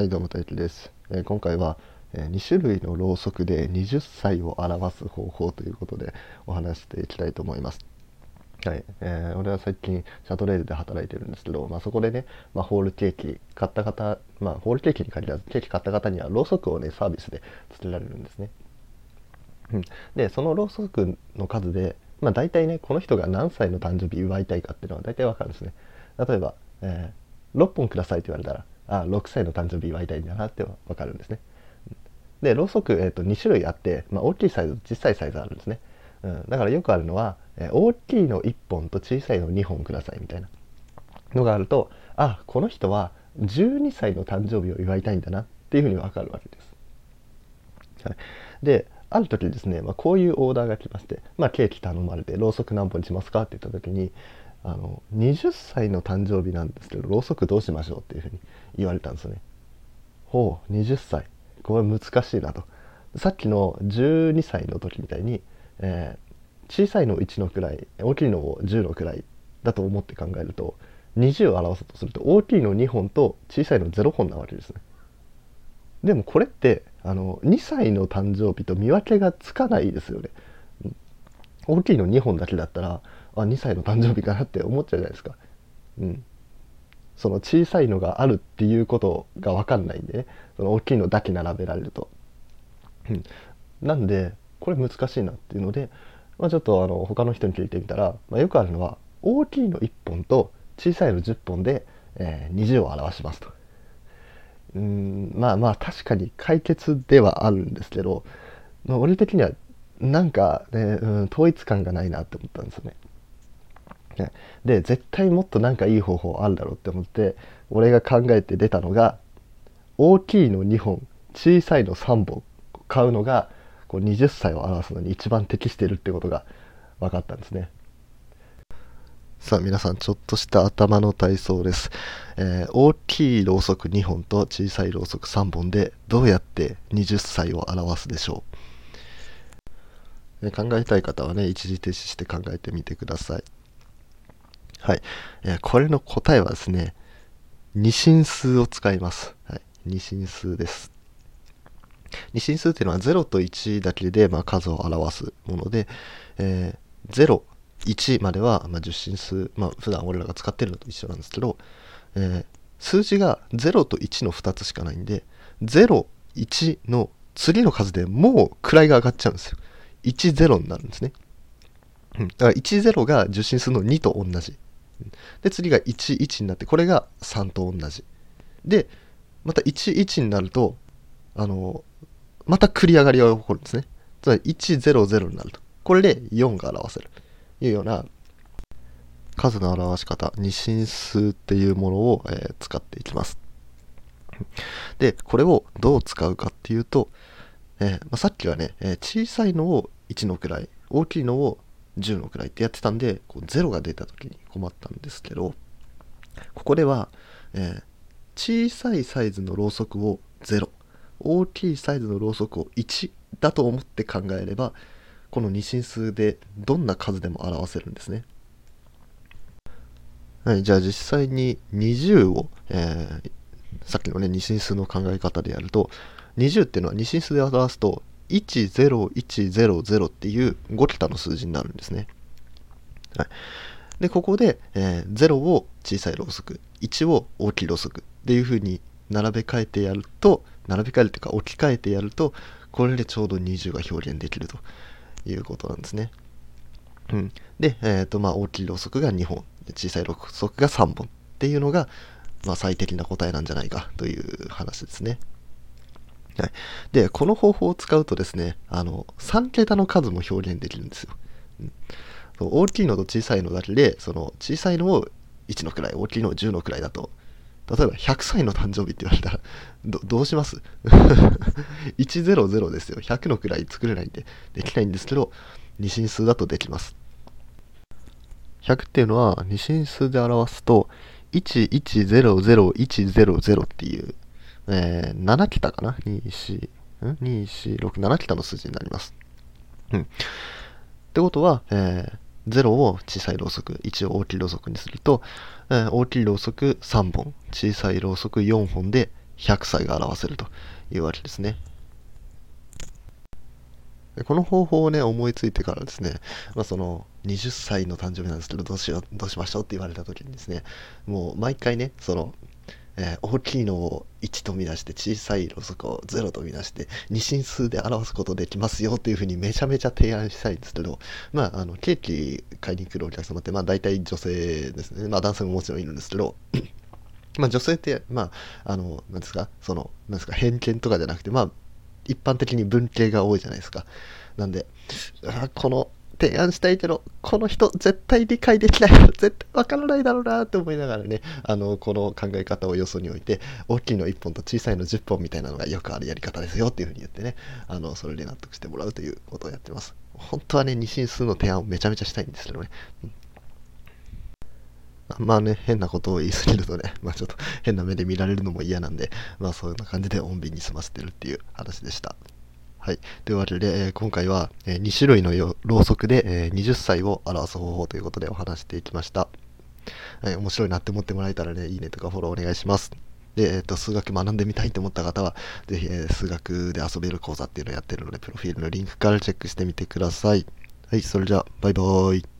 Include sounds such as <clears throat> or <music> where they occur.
はいどうも大輝です、えー今回は、え2種類のろうそくで20歳を表す方法ということでお話していきたいと思います。はい、えー俺は最近シャトレーゼで働いてるんですけど、まあ、そこでね、まあ、ホールケーキ買った方、まあ、ホールケーキに限らずケーキ買った方にはろうそくをねサービスでつけられるんですね。うん、でそのろうそくの数で、まあ、大体ねこの人が何歳の誕生日祝いたいかっていうのは大体わかるんですね。例えば、えー6本くださいって言われたらあ6歳の誕生日祝いたいんだなってわかるんですね。でろうそく、えー、と2種類あって、まあ、大きいサイズと小さいサイズあるんですね、うん、だからよくあるのは、えー大きいの1本と小さいの2本くださいみたいな。のがあるとあこの人は12歳の誕生日を祝いたいんだなっていうふうにわかるわけです。はい、である時ですね、まあ、こういうオーダーが来まして、まあ、ケーキ頼まれて「ろうそく何本にしますか?」って言った時にあの「20歳の誕生日なんですけどろうそくどうしましょう?」っていうふうに言われたんですね。ほう20歳これ難しいなと。さっきの12歳の時みたいに、えー小さいの1の位大きいのを10の位だと思って考えると20を表すとすると大きいの2本と小さいの0本なわけですね。でもこれってあの2歳の誕生日と見分けがつかないですよね。大きいの2本だけだったらあ2歳の誕生日かなって思っちゃうじゃないですか。うん、その小さいのがあるっていうことが分かんないんでねその大きいのだけ並べられると。うん、なんでこれ難しいなっていうので、まあ、ちょっとあの他の人に聞いてみたら、まあ、よくあるのは大きいの1本と小さいの10本で、えー20を表しますと。うんまあまあ確かに解決ではあるんですけど、まあ、俺的にはなんかね、うん、統一感がないなって思ったんですよね。ね。で絶対もっとなんかいい方法あるだろうって思って俺が考えて出たのが大きいの2本小さいの3本買うのがこう20歳を表すのに一番適してるってことが分かったんですね。さあ皆さんちょっとした頭の体操です、えー大きいろうそく2本と小さいろうそく3本でどうやって20歳を表すでしょう、考えたい方はね一時停止して考えてみてください。はい、えこれの答えはですね二進数を使います、はい、二進数です。二進数っていうのは0と1だけで、まあ、数を表すもので、えー、0 1までは、まあ、10進数、まあ、普段俺らが使ってるのと一緒なんですけど、えー数字が0と1の2つしかないんで01の次の数でもう位が上がっちゃうんですよ。10になるんですね、うん、だから10が10進数の2と同じ。で次が11になってこれが3と同じ。でまた11になるとあのまた繰り上がりが起こるんですね。つまり100になると。これで4が表せる。というような数の表し方二進数っていうものを、えー使っていきます。でこれをどう使うかっていうと、えーまあ、さっきはね、えー小さいのを1の位大きいのを10の位ってやってたんでこう0が出た時に困ったんですけどここでは、えー小さいサイズのろうそくを0大きいサイズのろうそくを1だと思って考えればこの二進数でどんな数でも表せるんですね。はい、じゃあ実際に20を、えーさっきのね二進数の考え方でやると20っていうのは二進数で表すと10100っていう5桁の数字になるんですね。はい、でここで、えー0を小さいろうそく1を大きいろうそくっていう風に並べ替えてやると並べ替えるっていうか置き換えてやるとこれでちょうど20が表現できるということなんですね。うん、で、えーとまあ、大きいろうそくが2本小さいろうそくが3本っていうのが、まあ、最適な答えなんじゃないかという話ですね。はい、でこの方法を使うとですねあの3桁の数も表現できるんですよ。うん。大きいのと小さいのだけでその小さいのを1の位大きいのを10の位だと。例えば100歳の誕生日って言われたらどどうします <laughs> ?100 ですよ。100の位作れないんでできないんですけど二進数だとできます。100っていうのは二進数で表すと1100100っていう、えー7桁かな？24ん？2467桁の数字になります。うん。ってことは、えー0を小さいろうそく1を大きいろうそくにすると、えー大きいろうそく3本小さいろうそく4本で100歳が表せるというわけですね。この方法をね、思いついてからですね、まあ、その、20歳の誕生日なんですけど、どうしよう、どうしましょうって言われた時にですね、もう毎回ね、その、えー、大きいのを1とみなして小さいろうそくを0とみなして二進数で表すことできますよっていうふうにめちゃめちゃ提案したいんですけどまああのケーキ買いに来るお客様ってまあ大体女性ですね。まあ男性ももちろんいるんですけど <clears throat> まあ女性ってまああのなんですかそのなんですか偏見とかじゃなくてまあ一般的に文系が多いじゃないですか。なんでこの提案したいけど、この人絶対理解できない、絶対わからないだろうなって思いながらね、あの、この考え方をよそに置いて、大きいの1本と小さいの10本みたいなのがよくあるやり方ですよっていうふうに言ってね、あの、それで納得してもらうということをやってます。本当はね、二進数の提案をめちゃめちゃしたいんですけどね。うんまあね、変なことを言い過ぎるとね、<laughs> まあちょっと変な目で見られるのも嫌なんで、まあそういう感じで穏便に済ませてるっていう話でした。はい。というわけで、えー、今回は、えー、2種類のろうそくで、えー、20歳を表す方法ということでお話していきました。はい、面白いなって思ってもらえたらね、いいねとかフォローお願いします。で、えっ、と、数学学んでみたいと思った方は、ぜひ、え数学で遊べる講座っていうのをやってるので、プロフィールのリンクからチェックしてみてください。はい、それじゃあ、バイバーイ。